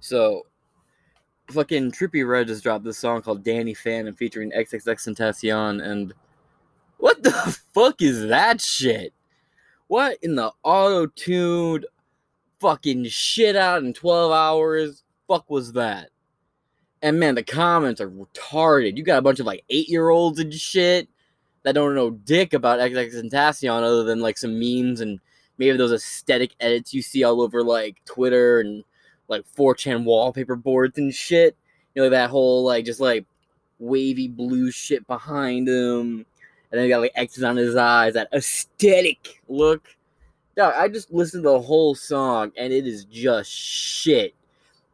So, fucking Trippie Redd just dropped this song called Danny Phantom featuring XXXTentacion. And what the fuck is that shit? What in the auto tuned fucking shit out in 12 hours? Fuck was that? And man, the comments are retarded. You got a bunch of like eight year olds and shit that don't know dick about XXXTentacion other than like some memes and maybe those aesthetic edits you see all over like Twitter and like 4chan wallpaper boards and shit. You know, that whole like just like wavy blue shit behind him. And then he got like X's on his eyes, that aesthetic look. Dog, I just listened to the whole song and it is just shit.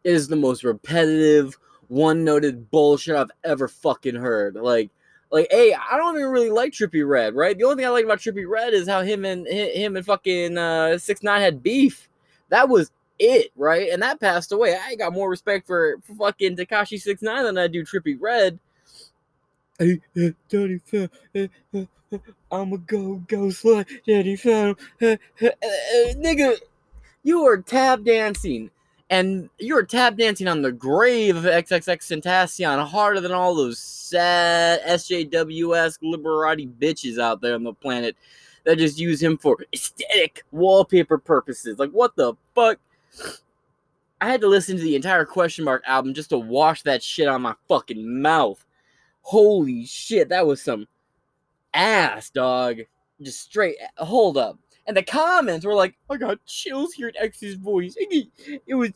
It is the most repetitive, one noted bullshit I've ever fucking heard. Like, like, hey, I don't even really like Trippie Redd, right? The only thing I like about Trippie Redd is how him and him and fucking uh, Six Nine had beef. That was it, right? And that passed away. I got more respect for, for fucking Tekashi Six Nine than I do Trippie Redd. Hey, hey, Daddy Fam, hey, hey, I'm a go go slut, Daddy Fam, eh, eh, eh, nigga, you are tap dancing and you're tap dancing on the grave of XXX XXXTentacion harder than all those sad SJWS liberati bitches out there on the planet that just use him for aesthetic wallpaper purposes. Like, what the fuck? I had to listen to the entire question mark album just to wash that shit on my fucking mouth. Holy shit, that was some ass, dog. Just straight. Hold up. And the comments were like, I got chills hearing X's voice. It was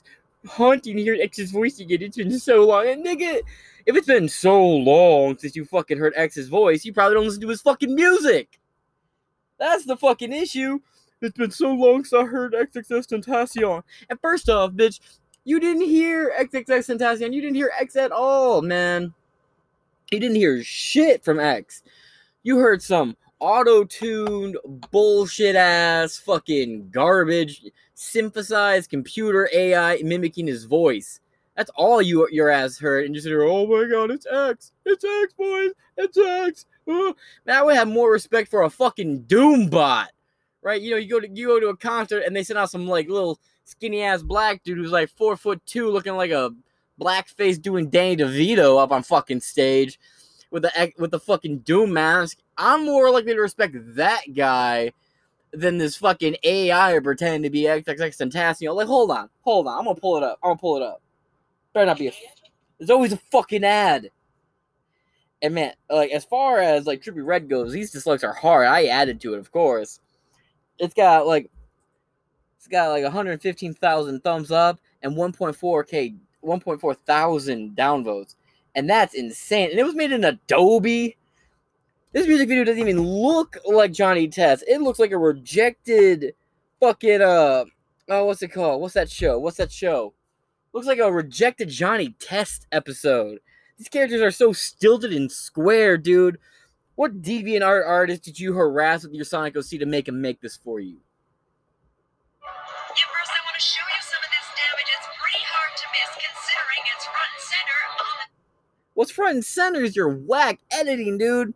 haunting hearing X's voice again. It's been so long. And nigga, if it's been so long since you fucking heard X's voice, you probably don't listen to his fucking music. That's the fucking issue. It's been so long since I heard XXXTentacion. And first off, bitch, you didn't hear XXXTentacion. You didn't hear X at all, man. You didn't hear shit from X. You heard some auto-tuned bullshit ass fucking garbage synthesized computer AI mimicking his voice. That's all you your ass heard, and just said, "Oh my god, it's X, it's X, boys, it's X." Oh. Man, I would have more respect for a fucking Doom bot, right? You know, you go to you go to a concert and they send out some like little skinny ass black dude who's like four foot two, looking like a blackface doing Danny DeVito up on fucking stage with the with the fucking Doom mask. I'm more likely to respect that guy than this fucking AI pretending to be XXXTentacion. Like, hold on, hold on. I'm gonna pull it up. I'm gonna pull it up. Better not be a. There's always a fucking ad. And man, like as far as like Trippie Redd goes, these dislikes are hard. I added to it, of course. It's got like it's got like 115,000 thumbs up and 1.4k, 1.4 thousand downvotes, and that's insane. And it was made in Adobe. This music video doesn't even look like Johnny Test. It looks like a rejected fucking uh oh what's it called? What's that show? What's that show? Looks like a rejected Johnny Test episode. These characters are so stilted and square, dude. What deviant art artist did you harass with your Sonic OC to make him make this for you? Yeah, first I want to show you some of this damage. It's pretty hard to miss considering it's front and center on the What's front and center is your whack editing, dude.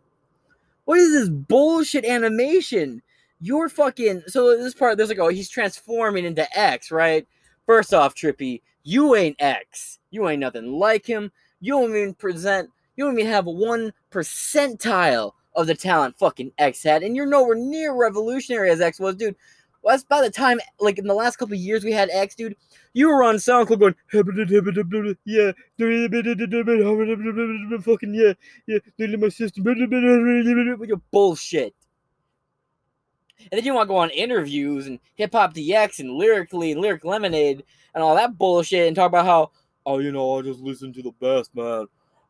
What is this bullshit animation? You're fucking so this part there's like oh he's transforming into X, right? First off, Trippie, you ain't X. You ain't nothing like him. You don't even present you don't even have one percentile of the talent fucking X had, and you're nowhere near revolutionary as X was, dude. Well, that's by the time, like in the last couple years we had X, dude, you were on SoundCloud going, yeah, fucking yeah, yeah, my system, with your bullshit. And then you want to go on interviews and Hip Hop DX and Lyrically and Lyrical Lemonade and all that bullshit and talk about how, oh, you know, I just listen to the best, man.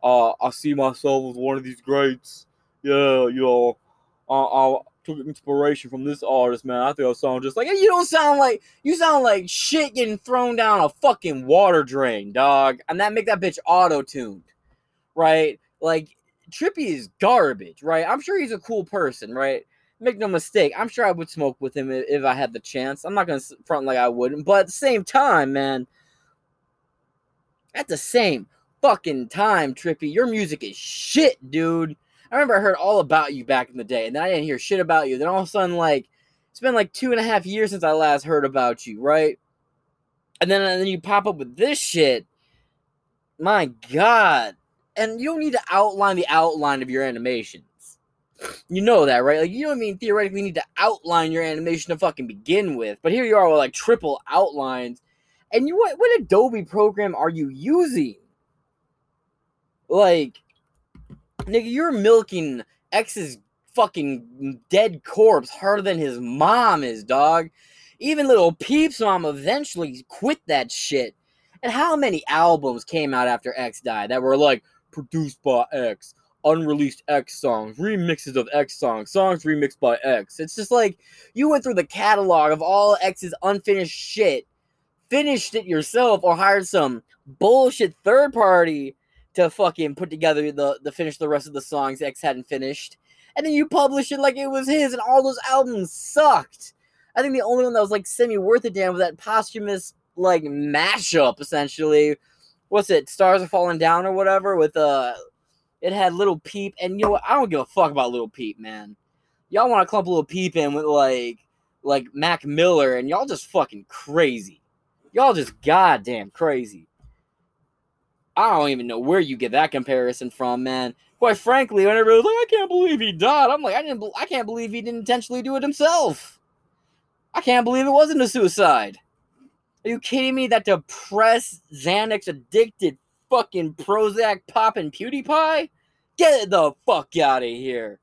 Uh, I see myself as one of these greats. Yeah, you know, I, I took inspiration from this artist, man. I think I sound just like you. Don't sound like you sound like shit getting thrown down a fucking water drain, dog. And that make that bitch auto tuned, right? Like Trippie is garbage, right? I'm sure he's a cool person, right? Make no mistake. I'm sure I would smoke with him if, if I had the chance. I'm not gonna front like I wouldn't, but at the same time, man. At the same fucking time, Trippie, your music is shit, dude. I remember I heard all about you back in the day, and then I didn't hear shit about you. Then all of a sudden, like, it's been like two and a half years since I last heard about you, right? And then, and then you pop up with this shit. My God. And you don't need to outline the outline of your animations. You know that, right? Like, you I mean? Theoretically, need to outline your animation to fucking begin with. But here you are with like triple outlines. And you what, what Adobe program are you using? Like, nigga, you're milking X's fucking dead corpse harder than his mom is, dog. Even little Peep's mom eventually quit that shit. And how many albums came out after X died that were like produced by X, unreleased X songs, remixes of X songs, songs remixed by X? It's just like you went through the catalog of all X's unfinished shit, finished it yourself, or hired some bullshit third party to fucking put together the, the finish the rest of the songs X hadn't finished. And then you publish it like it was his, and all those albums sucked. I think the only one that was like semi worth a damn was that posthumous like mashup essentially. What's it? Stars are falling down or whatever with uh it had Little Peep and you know what? I don't give a fuck about Little Peep, man. Y'all want to clump Little Peep in with like like Mac Miller and y'all just fucking crazy. Y'all just goddamn crazy. I don't even know where you get that comparison from, man. Quite frankly, when everybody's like, "I can't believe he died," I'm like, "I didn't. I can't believe he didn't intentionally do it himself." I can't believe it wasn't a suicide. Are you kidding me? That depressed, Xanax addicted, fucking Prozac popping PewDiePie? Get the fuck out of here.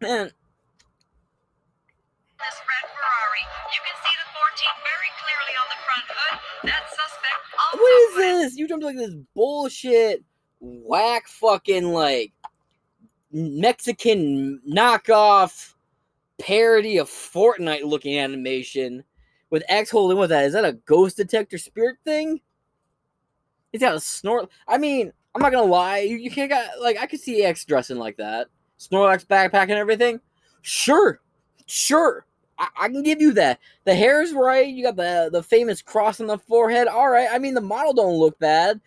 Man, what is this? You jumped like this bullshit, whack fucking like Mexican knockoff parody of Fortnite looking animation with X holding with that. Is that a ghost detector spirit thing? He's got a snort. I mean, I'm not gonna lie. You, you can't got like I could see X dressing like that, Snorlax backpack and everything. Sure, sure. I, I can give you that. The hair's right. You got the the famous cross on the forehead. All right. I mean, the model don't look bad,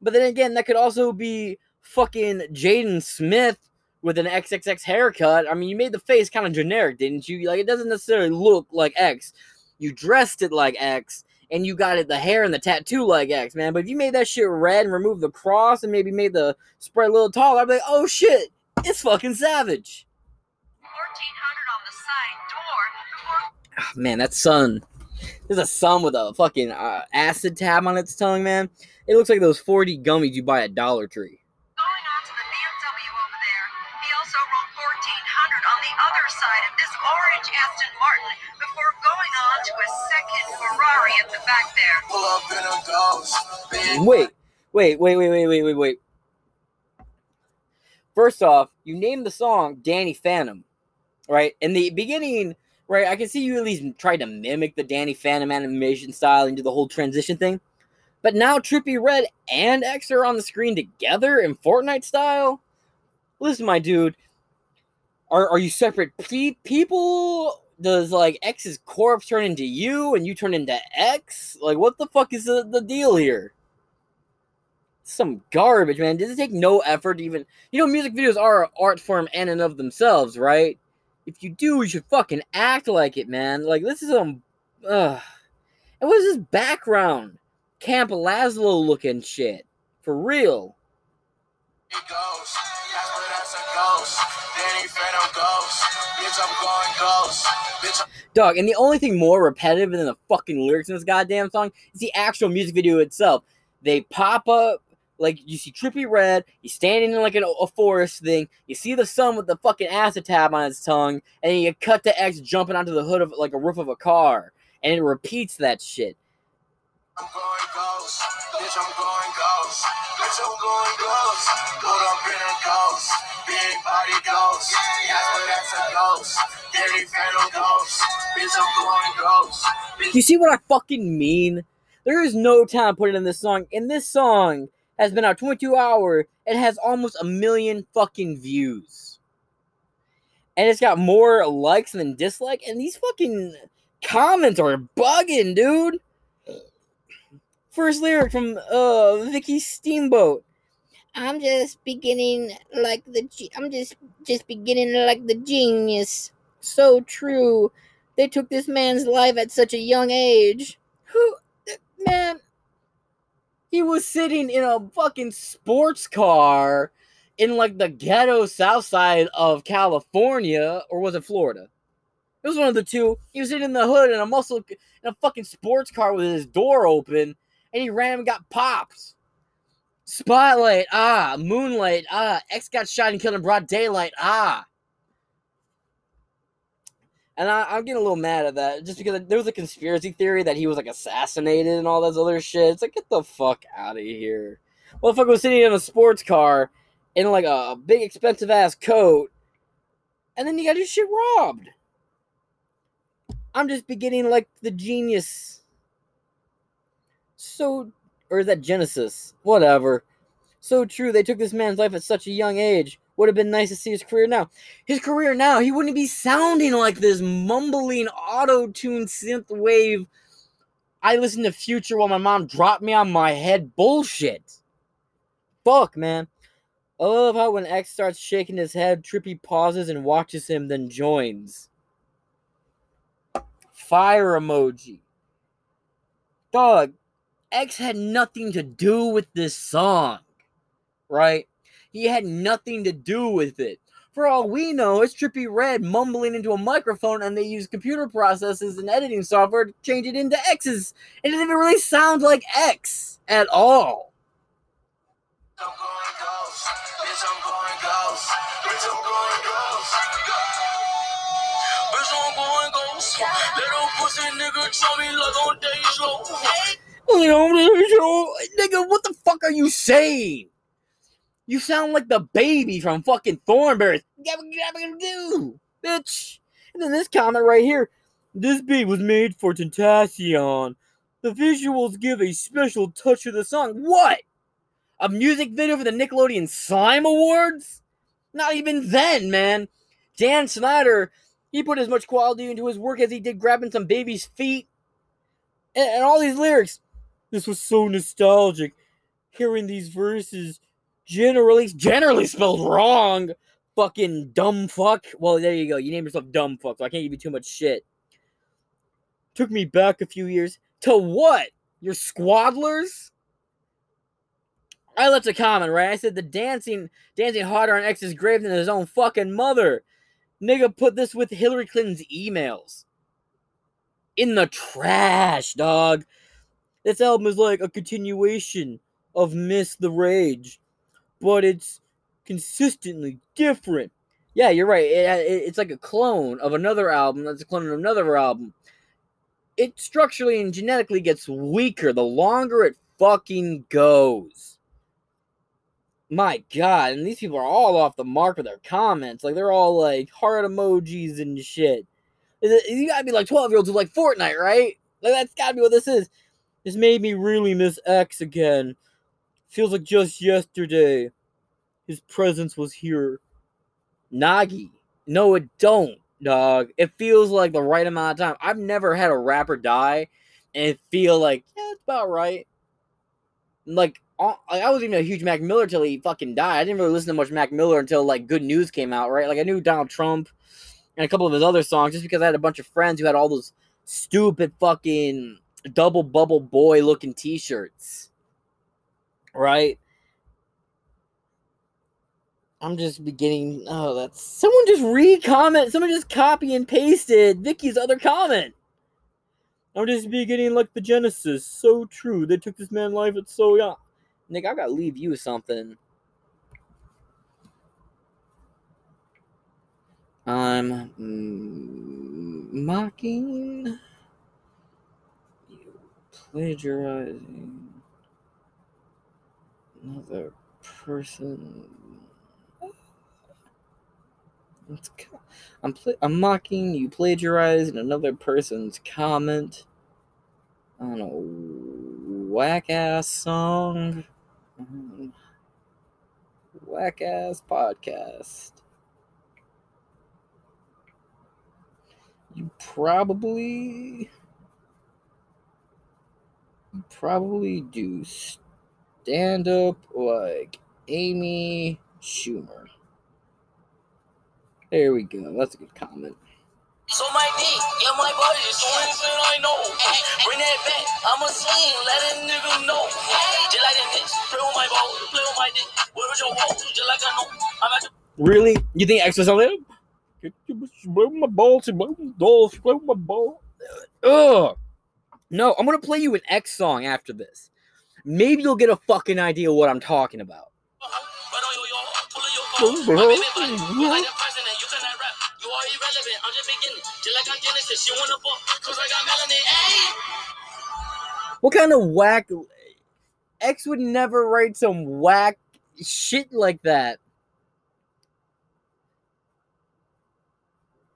but then again, that could also be fucking Jaden Smith with an XXX haircut. I mean, you made the face kind of generic, didn't you? Like, it doesn't necessarily look like X. You dressed it like X, and you got it the hair and the tattoo like X, man. But if you made that shit red and removed the cross and maybe made the spread a little taller, I'd be like, oh shit, it's fucking savage. 1400 on the side door before Ah, man, that sun. There's a sun with a fucking uh, acid tab on its tongue, man. It looks like those 40 gummies you buy at Dollar Tree. going on to the BMW over there. He also wrote 1400 on the other side of this orange Aston Martin before going on to a second Ferrari at the back there. Pull up in a ghost. Wait, wait, wait, wait, wait, wait, wait, wait. First off, you named the song Danny Phantom, right? In the beginning, right, I can see you at least tried to mimic the Danny Phantom animation style and do the whole transition thing. But now Trippie Redd and X are on the screen together in Fortnite style? Listen, my dude, are, are you separate pe- people? Does like X's corpse turn into you and you turn into X? Like, what the fuck is the, the deal here? some garbage, man. Does it take no effort to even? You know, music videos are art form in and of themselves, right? If you do, you should fucking act like it, man. Like this is some. Ugh. And what is this background? Camp Lazlo looking shit. For real. ghost. Casper, that's a ghost. Danny Phantom ghost. Bitch, I'm ghost. Bitch, Dog, and the only thing more repetitive than the fucking lyrics in this goddamn song is the actual music video itself. They pop up, like, you see Trippie Redd, he's standing in like an, a forest thing, you see the sun with the fucking acid tab on his tongue, and then you cut to X jumping onto the hood of like a roof of a car, and it repeats that shit. I'm going ghost. Bitch, I'm going ghost. Bitch, I'm going ghost. Pull up in a ghost. Big body ghost. Casper, that's a ghost. Phantom ghost. Bitch, I'm going ghost. Bitch, You see what I fucking mean? There is no time put in this song, and this song has been out 22 hours. It has almost a million fucking views. And it's got more likes than dislikes, and these fucking comments are bugging, dude. First lyric from uh Vicky Steamboat. I'm just beginning like the I'm just just beginning like the genius. So true. They took this man's life at such a young age. Who, man? He was sitting in a fucking sports car in like the ghetto south side of California, or was it Florida? It was one of the two. He was sitting in the hood in a muscle in a fucking sports car with his door open, and he ran and got popped. Spotlight, ah. Moonlight, ah. X got shot and killed in broad daylight, ah. And I, I'm getting a little mad at that just because there was a conspiracy theory that he was like assassinated and all this other shit. It's like, get the fuck out of here. Motherfucker was sitting in a sports car in like a big expensive ass coat, and then you got your shit robbed. I'm just beginning like the genius. So, or is that Genesis? Whatever. So true. They took this man's life at such a young age. Would have been nice to see his career now. His career now, he wouldn't be sounding like this mumbling auto tune synth wave. I listen to Future while my mom dropped me on my head bullshit. Fuck, man. I love how when X starts shaking his head, Trippie pauses and watches him, then joins. Fire emoji. Dog, X had nothing to do with this song, right? He had nothing to do with it. For all we know, it's Trippie Redd mumbling into a microphone and they use computer processes and editing software to change it into X's. It doesn't even really sound like X at all. Nigga, what the fuck are you saying? You sound like the baby from fucking Thornberry. do, bitch. And then this comment right here. This beat was made for Tentacion. The visuals give a special touch to the song. What? A music video for the Nickelodeon Slime Awards? Not even then, man. Dan Schneider, he put as much quality into his work as he did grabbing some baby's feet. And, and all these lyrics. This was so nostalgic. Hearing these verses generally generally spelled wrong. Fucking dumb fuck. Well, there you go. You name yourself dumb fuck, so I can't give you too much shit. Took me back a few years to what? Your squaddlers? I left a comment, right? I said the dancing dancing harder on X's grave than his own fucking mother. Nigga put this with Hillary Clinton's emails. In the trash, dog. This album is like a continuation of Miss the Rage but it's consistently different. Yeah, you're right. It, it, it's like a clone of another album that's a clone of another album. It structurally and genetically gets weaker the longer it fucking goes. My God, and these people are all off the mark with their comments. Like they're all like heart emojis and shit. You gotta be like 12 year olds who like Fortnite, right? Like that's gotta be what this is. This made me really miss X again. Feels like just yesterday his presence was here. Nagi. No, it don't, dog. It feels like the right amount of time. I've never had a rapper die and feel like, yeah, it's about right. Uh, like, I wasn't even a huge Mac Miller till he fucking died. I didn't really listen to much Mac Miller until like Good News came out, right? Like I knew Donald Trump and a couple of his other songs just because I had a bunch of friends who had all those stupid fucking double bubble boy looking t-shirts right? I'm just beginning. Oh, that's someone just re-comment. Someone just copy and pasted Vicky's other comment. I'm just beginning like the Genesis. So true. They took this man life at so young. Nick, I gotta leave you something. I'm mocking you, plagiarizing another person. I'm pl- I'm mocking you, plagiarizing another person's comment on a whack ass song, whack ass podcast. You probably, probably do stand up like Amy Schumer. There we go. That's a good comment. So my D, yeah, my body is so insane, I know. Bring that back, I'ma swing, let a nigga know. Just like that bitch, play with my ball, play with my dick. Where is your wall? Just like I know. I'm at your Really? You think X was on there? Get your bitch, Play with my balls, play with my dolls, play with my ball. Ugh. No, I'm gonna play you an X song after this. Maybe you'll get a fucking idea what I'm talking about. What kind of whack? X would never write some whack shit like that.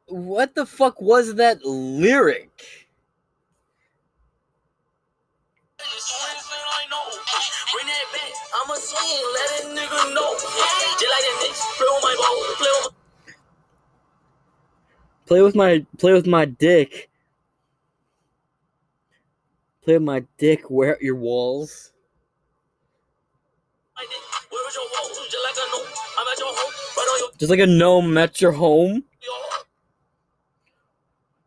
What the fuck was that lyric? Bring that back, I'ma swing, let a nigga know. Just like that play with my ball, play with my Play with my play with my dick. Play with my dick. Wear out your walls. my dick. Where is your wall? Just like I know. I'm at your home, right on your Just like a gnome at your home. yard.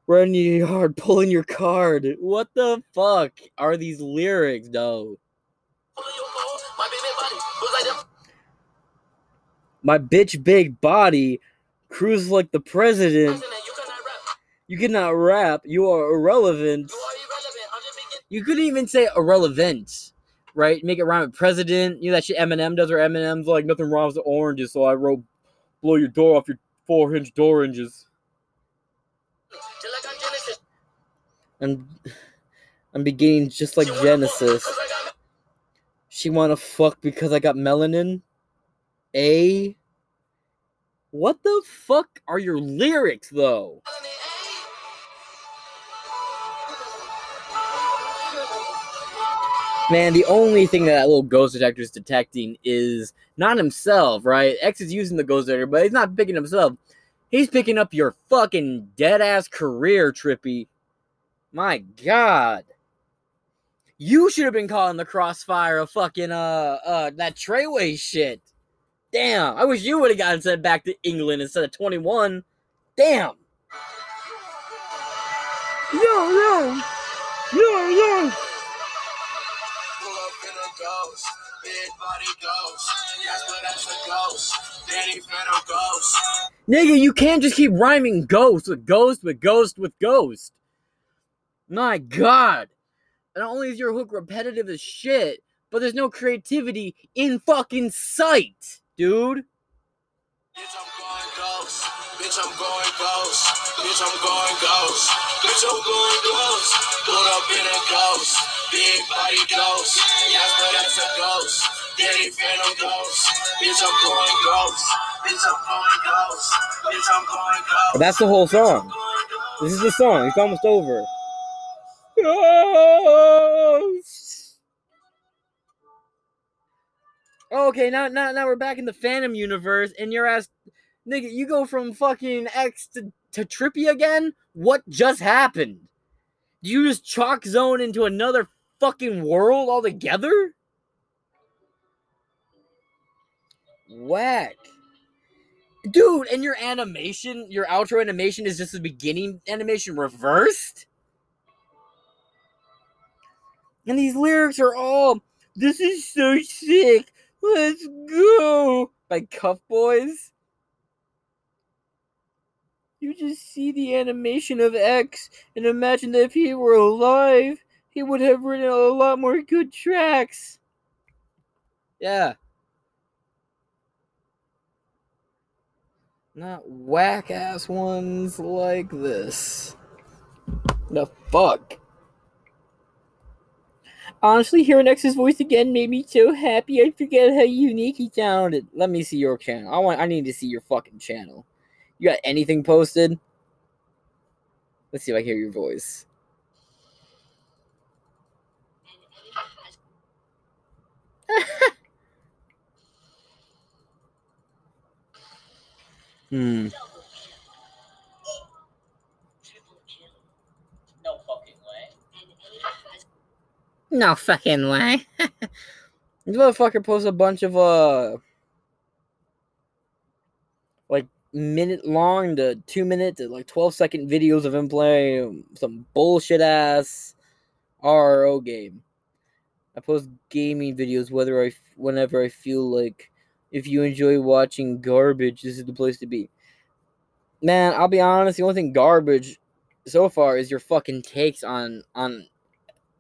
Run your yard, pulling your card. What the fuck are these lyrics, though? Pull of your car, my baby body, look like that. My bitch big body cruise like the president. you cannot rap. You cannot rap. You are irrelevant. You are irrelevant, I'm just beginning. You couldn't even say irrelevant, right? Make it rhyme with president. You know that shit Eminem does, or Eminem's like nothing rhymes with the oranges, so I wrote blow your door off your four inch door hinges. I'm I'm beginning just like She wanna fuck, Genesis. She wanna fuck because I got melanin. A. What the fuck are your lyrics though? Man, the only thing that, that little ghost detector is detecting is not himself, right? X is using the ghost detector, but he's not picking himself. He's picking up your fucking dead ass career, Trippie. My God. You should have been calling the crossfire of fucking uh uh that Treyway shit. Damn, I wish you would have gotten sent back to England instead of 21. Damn. Yo, yo. Yo, yo. Pull up in a ghost, big body ghost. Yes, but that's a ghost. Danny Phantom ghost. Nigga, you can't just keep rhyming ghost with ghost with ghost with ghost. My god. Not only is your hook repetitive as shit, but there's no creativity in fucking sight, dude. Bitch, I'm going ghost. Bitch, I'm going ghost. Bitch, I'm going ghost. Bitch, I'm going ghost. Pull up in a ghost. Big body ghost. Yes, but that's a ghost. Danny Phantom ghost. Bitch, I'm going ghost. Bitch, I'm going ghost. Bitch, I'm going ghost. That's the whole song. This is the song. It's almost over. Ghost. Okay, now, now, now we're back in the Phantom universe, and your ass, nigga, you go from fucking X to, to Trippie again? What just happened? Do you just chalk zone into another fucking world altogether? Whack. Dude, and your animation, your outro animation is just the beginning animation reversed? And these lyrics are all, this is so sick, let's go, by Cuff Boys. You just see the animation of X and imagine that if he were alive, he would have written a lot more good tracks. Yeah. Not whack ass ones like this. The fuck? Honestly, hearing X's voice again made me so happy I forget how unique he sounded. Let me see your channel. I want I need to see your fucking channel. You got anything posted? Let's see if I hear your voice. hmm. No fucking way. No fucking way. this motherfucker posts a bunch of uh like minute long to two minute to like 12 second videos of him playing some bullshit ass RRO game. I post gaming videos whether I whenever I feel like if you enjoy watching garbage, this is the place to be. Man, I'll be honest, the only thing garbage so far is your fucking takes on on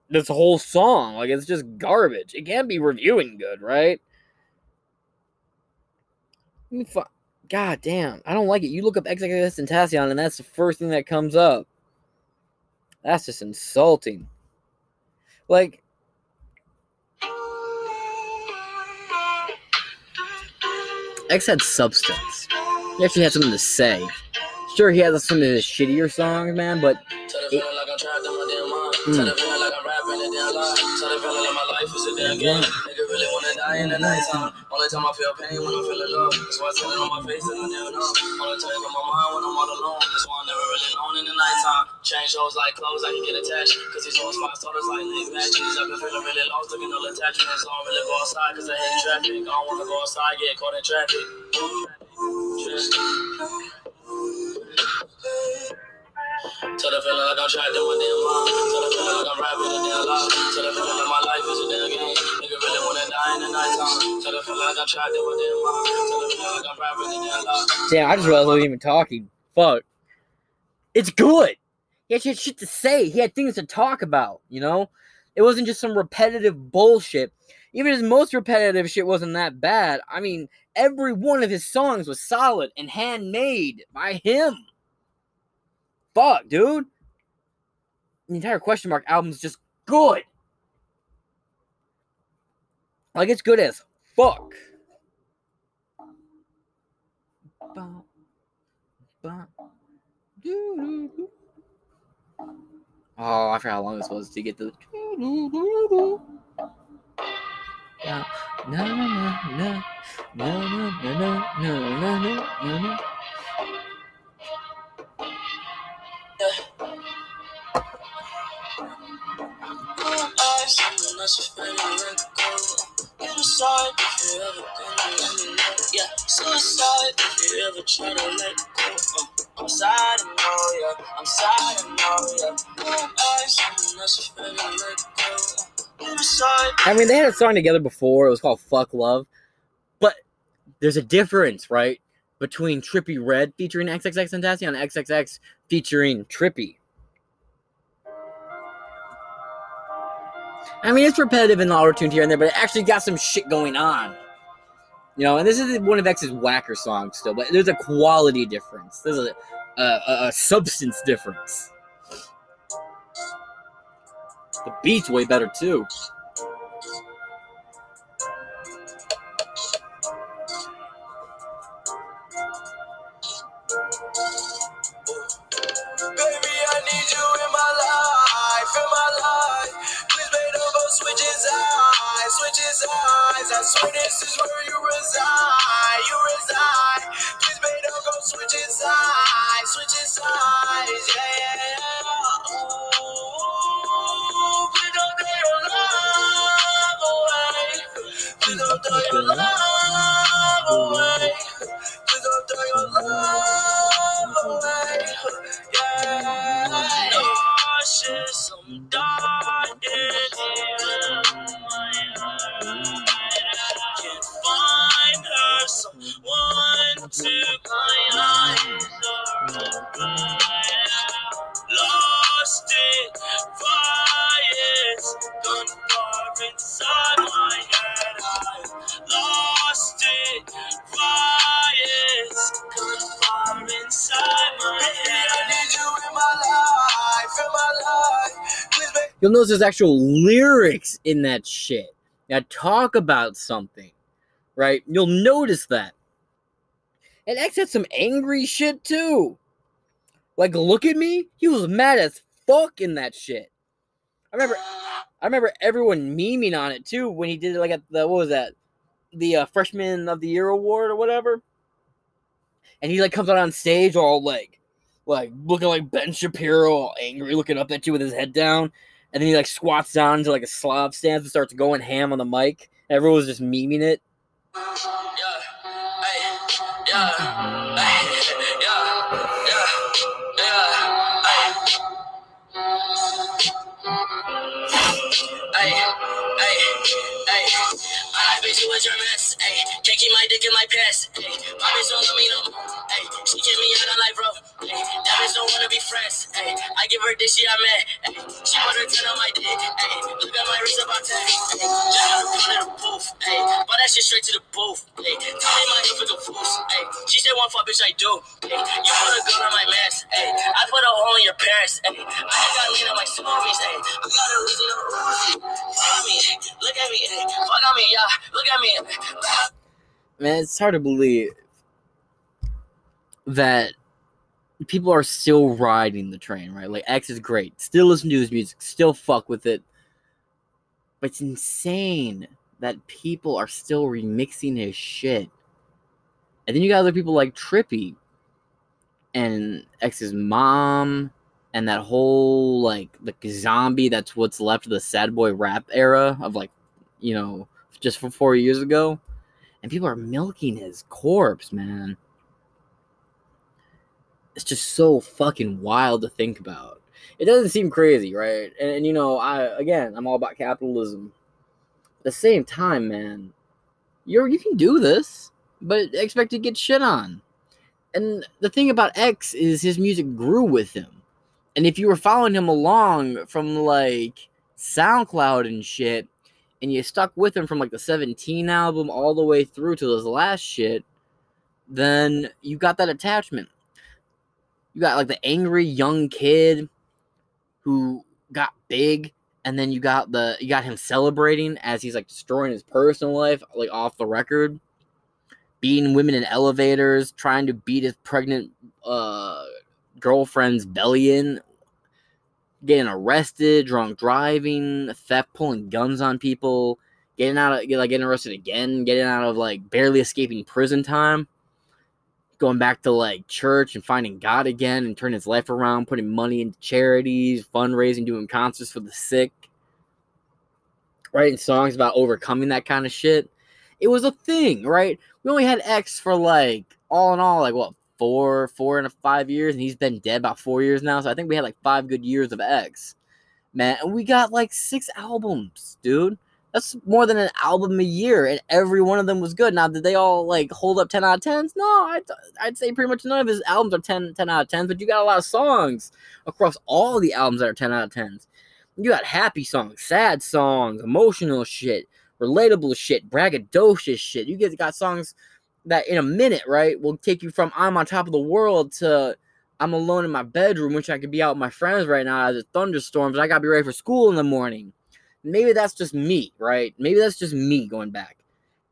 this whole song. Like it's just garbage. It can't be reviewing good, right? God damn, I don't like it. You look up XXX Tentacion, and that's the first thing that comes up. That's just insulting. Like, X had substance. He actually had something to say. Sure, he has some of his shittier songs, man, but it, Tell game. Nigga really wanna die in the nighttime. Only time I feel pain when I'm feeling love. That's why I tell it on my face and I never know. Only time on my mind when I'm all alone. That's why I'm never really alone in the nighttime. Change hoes like clothes, I can get attached. Cause these hoes my starters like link matches. I've been feeling really lost, looking all attachments. I don't really go outside cause I hate traffic. I don't wanna go outside, get caught in traffic. Tell the feeling like I'm trapped in my damn mind. Tell the feeling like I'm rapping a damn lie. Tell the feeling like my life is a damn game. Lie. damn, I just realized I wasn't even talking. Fuck. It's good. He actually had shit to say. He had things to talk about, you know? It wasn't just some repetitive bullshit. Even his most repetitive shit wasn't that bad. I mean, every one of his songs was solid and handmade by him. Fuck, dude. The entire question mark album's just good. Like it's good as fuck. Oh, I forgot how long this was to get the. doo-doo-doo-doo. Yeah. Na na na na na na na na na na na if you ever gonna let me know. Yeah, suicide if you ever try to let go. Uh, I'm sad, I know, yeah. I'm sad, I know, yeah. Favorite record. Get aside. I mean, they had a song together before. It was called "Fuck Love," but there's a difference, right, between Trippie Redd featuring XXX Tentacion and XXX featuring Trippie. I mean, it's repetitive and auto tuned here and there, but it actually got some shit going on. You know, and this is one of X's whacker songs still, but there's a quality difference. There's a, a, a substance difference. The beat's way better too. You'll notice there's actual lyrics in that shit that talk about something, right? You'll notice that. And X had some angry shit too. Like, look at me. He was mad as fuck in that shit. I remember, I remember everyone memeing on it too when he did it like at the what was that, the uh, freshman of the year award or whatever. And he like comes out on stage all like, like looking like Ben Shapiro, all angry, looking up at you with his head down. And then he like squats down into like a Slav stance and starts going ham on the mic. Everyone was just memeing it yeah, ay, yeah, yeah, yeah, ay. Ay, ay, ay, ay. I bet you. Keep my dick in my pants. Ayy, my bitch don't love me no more. Ayy, she kick me out of life, bro. Ayy, that bitch don't wanna be friends. Ayy, I give her this shit I met. Ayy, she put her 10 on my dick. Ayy, look at my wrist about 10. Ayy, just run in the booth. Ayy, bought that shit straight to the booth. Ayy, tell my hip is a fool. Ayy, she said one fuck bitch I do. Ayy, you put a gun on my mask. Ayy, I put a hole in your parents. Ayy, I got lean on my smoothies. Ayy, I got a reason to. Fuck me, look at me, ayy, fuck on me, yeah, look at me. Man, it's hard to believe that people are still riding the train, right? Like X is great. Still listen to his music, still fuck with it. But it's insane that people are still remixing his shit. And then you got other people like Trippie and X's mom and that whole like the zombie that's what's left of the sad boy rap era of like, you know, just from four years ago. And people are milking his corpse, man it's just so fucking wild to think about. It doesn't seem crazy, right? And, and, you know, I again, I'm all about capitalism. At the same time, man, you're you can do this, but expect to get shit on. And the thing about X is his music grew with him. And if you were following him along from like SoundCloud and shit, and you stuck with him from like the 17 album all the way through to his last shit, then you got that attachment. You got like the angry young kid who got big and then you got the you got him celebrating as he's like destroying his personal life like off the record. Beating women in elevators trying to beat his pregnant uh girlfriend's belly in getting arrested drunk driving theft pulling guns on people getting out of like getting arrested again getting out of like barely escaping prison time going back to like church and finding God again and turning his life around, putting money into charities, fundraising, doing concerts for the sick, writing songs about overcoming that kind of shit. It was a thing, right? We only had X for like all in all, like what, four, four and a five years, and he's been dead about four years now. So I think we had like five good years of X. Man, and we got like six albums, dude. That's more than an album a year, and every one of them was good. Now, did they all like hold up 10 out of 10s? No, I'd, I'd say pretty much none of his albums are 10, 10 out of 10s, but you got a lot of songs across all the albums that are 10 out of 10s. You got happy songs, sad songs, emotional shit, relatable shit, braggadocious shit. You guys got songs that in a minute, right, will take you from I'm on top of the world to I'm alone in my bedroom, which I could be out with my friends right now as it thunderstorms. I gotta be ready for school in the morning maybe that's just me, right? Maybe that's just me going back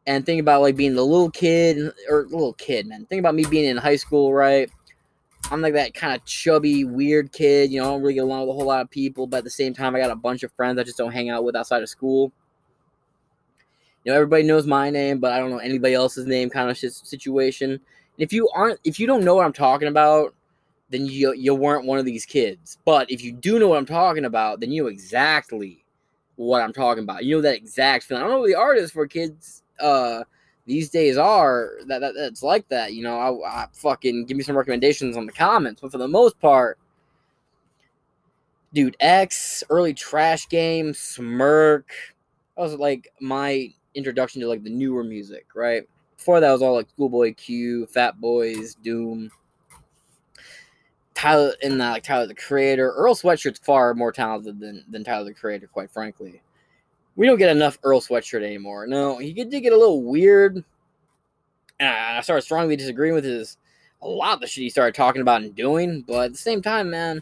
and think about like being the little kid or little kid, man. Think about me being in high school, right? I'm like that kind of chubby, weird kid. You know, I don't really get along with a whole lot of people, but at the same time, I got a bunch of friends I just don't hang out with outside of school. You know, everybody knows my name, but I don't know anybody else's name, kind of situation. And if you aren't, if you don't know what I'm talking about, then you you weren't one of these kids. But if you do know what I'm talking about, then you know exactly what I'm talking about. You know that exact feeling. I don't know what the artists for kids uh these days are that, that that's like that. You know, I, I fucking give me some recommendations on the comments, but for the most part, dude, X, early trash game, Smirk. That was like my introduction to like the newer music, right? Before that was all like Schoolboy Q, Fat Boys, Doom. Tyler in uh, like Tyler the Creator. Earl Sweatshirt's far more talented than than Tyler the Creator, quite frankly. We don't get enough Earl Sweatshirt anymore. No, he did get a little weird. And I started strongly disagreeing with his a lot of the shit he started talking about and doing. But at the same time, man,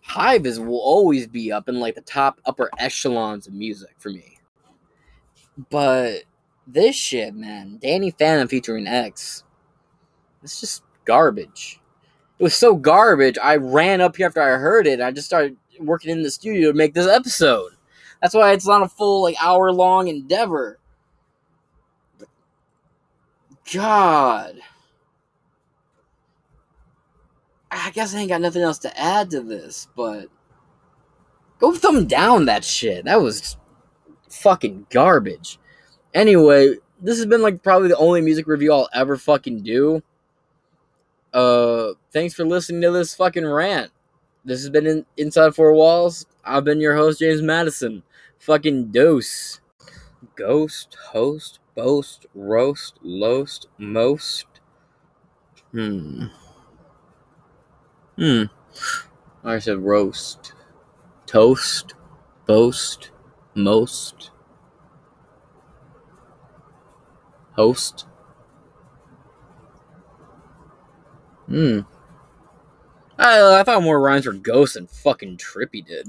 Hive is will always be up in like the top upper echelons of music for me. But this shit, man, Danny Phantom featuring X, it's just garbage it was so garbage. I ran up here after I heard it. I just started working in the studio to make this episode. That's why it's not a full like hour long endeavor. God. I guess I ain't got nothing else to add to this, but go thumb down that shit. That was fucking garbage. Anyway, this has been like probably the only music review I'll ever fucking do. Uh, thanks for listening to this fucking rant. This has been in, Inside Four Walls. I've been your host, James Madison. Fucking dose. ghost, host, boast, roast, loast, most. Hmm. Hmm. I said roast. Toast, boast, most. Host. Hmm. I, I thought more rhymes for ghost than fucking Trippie did.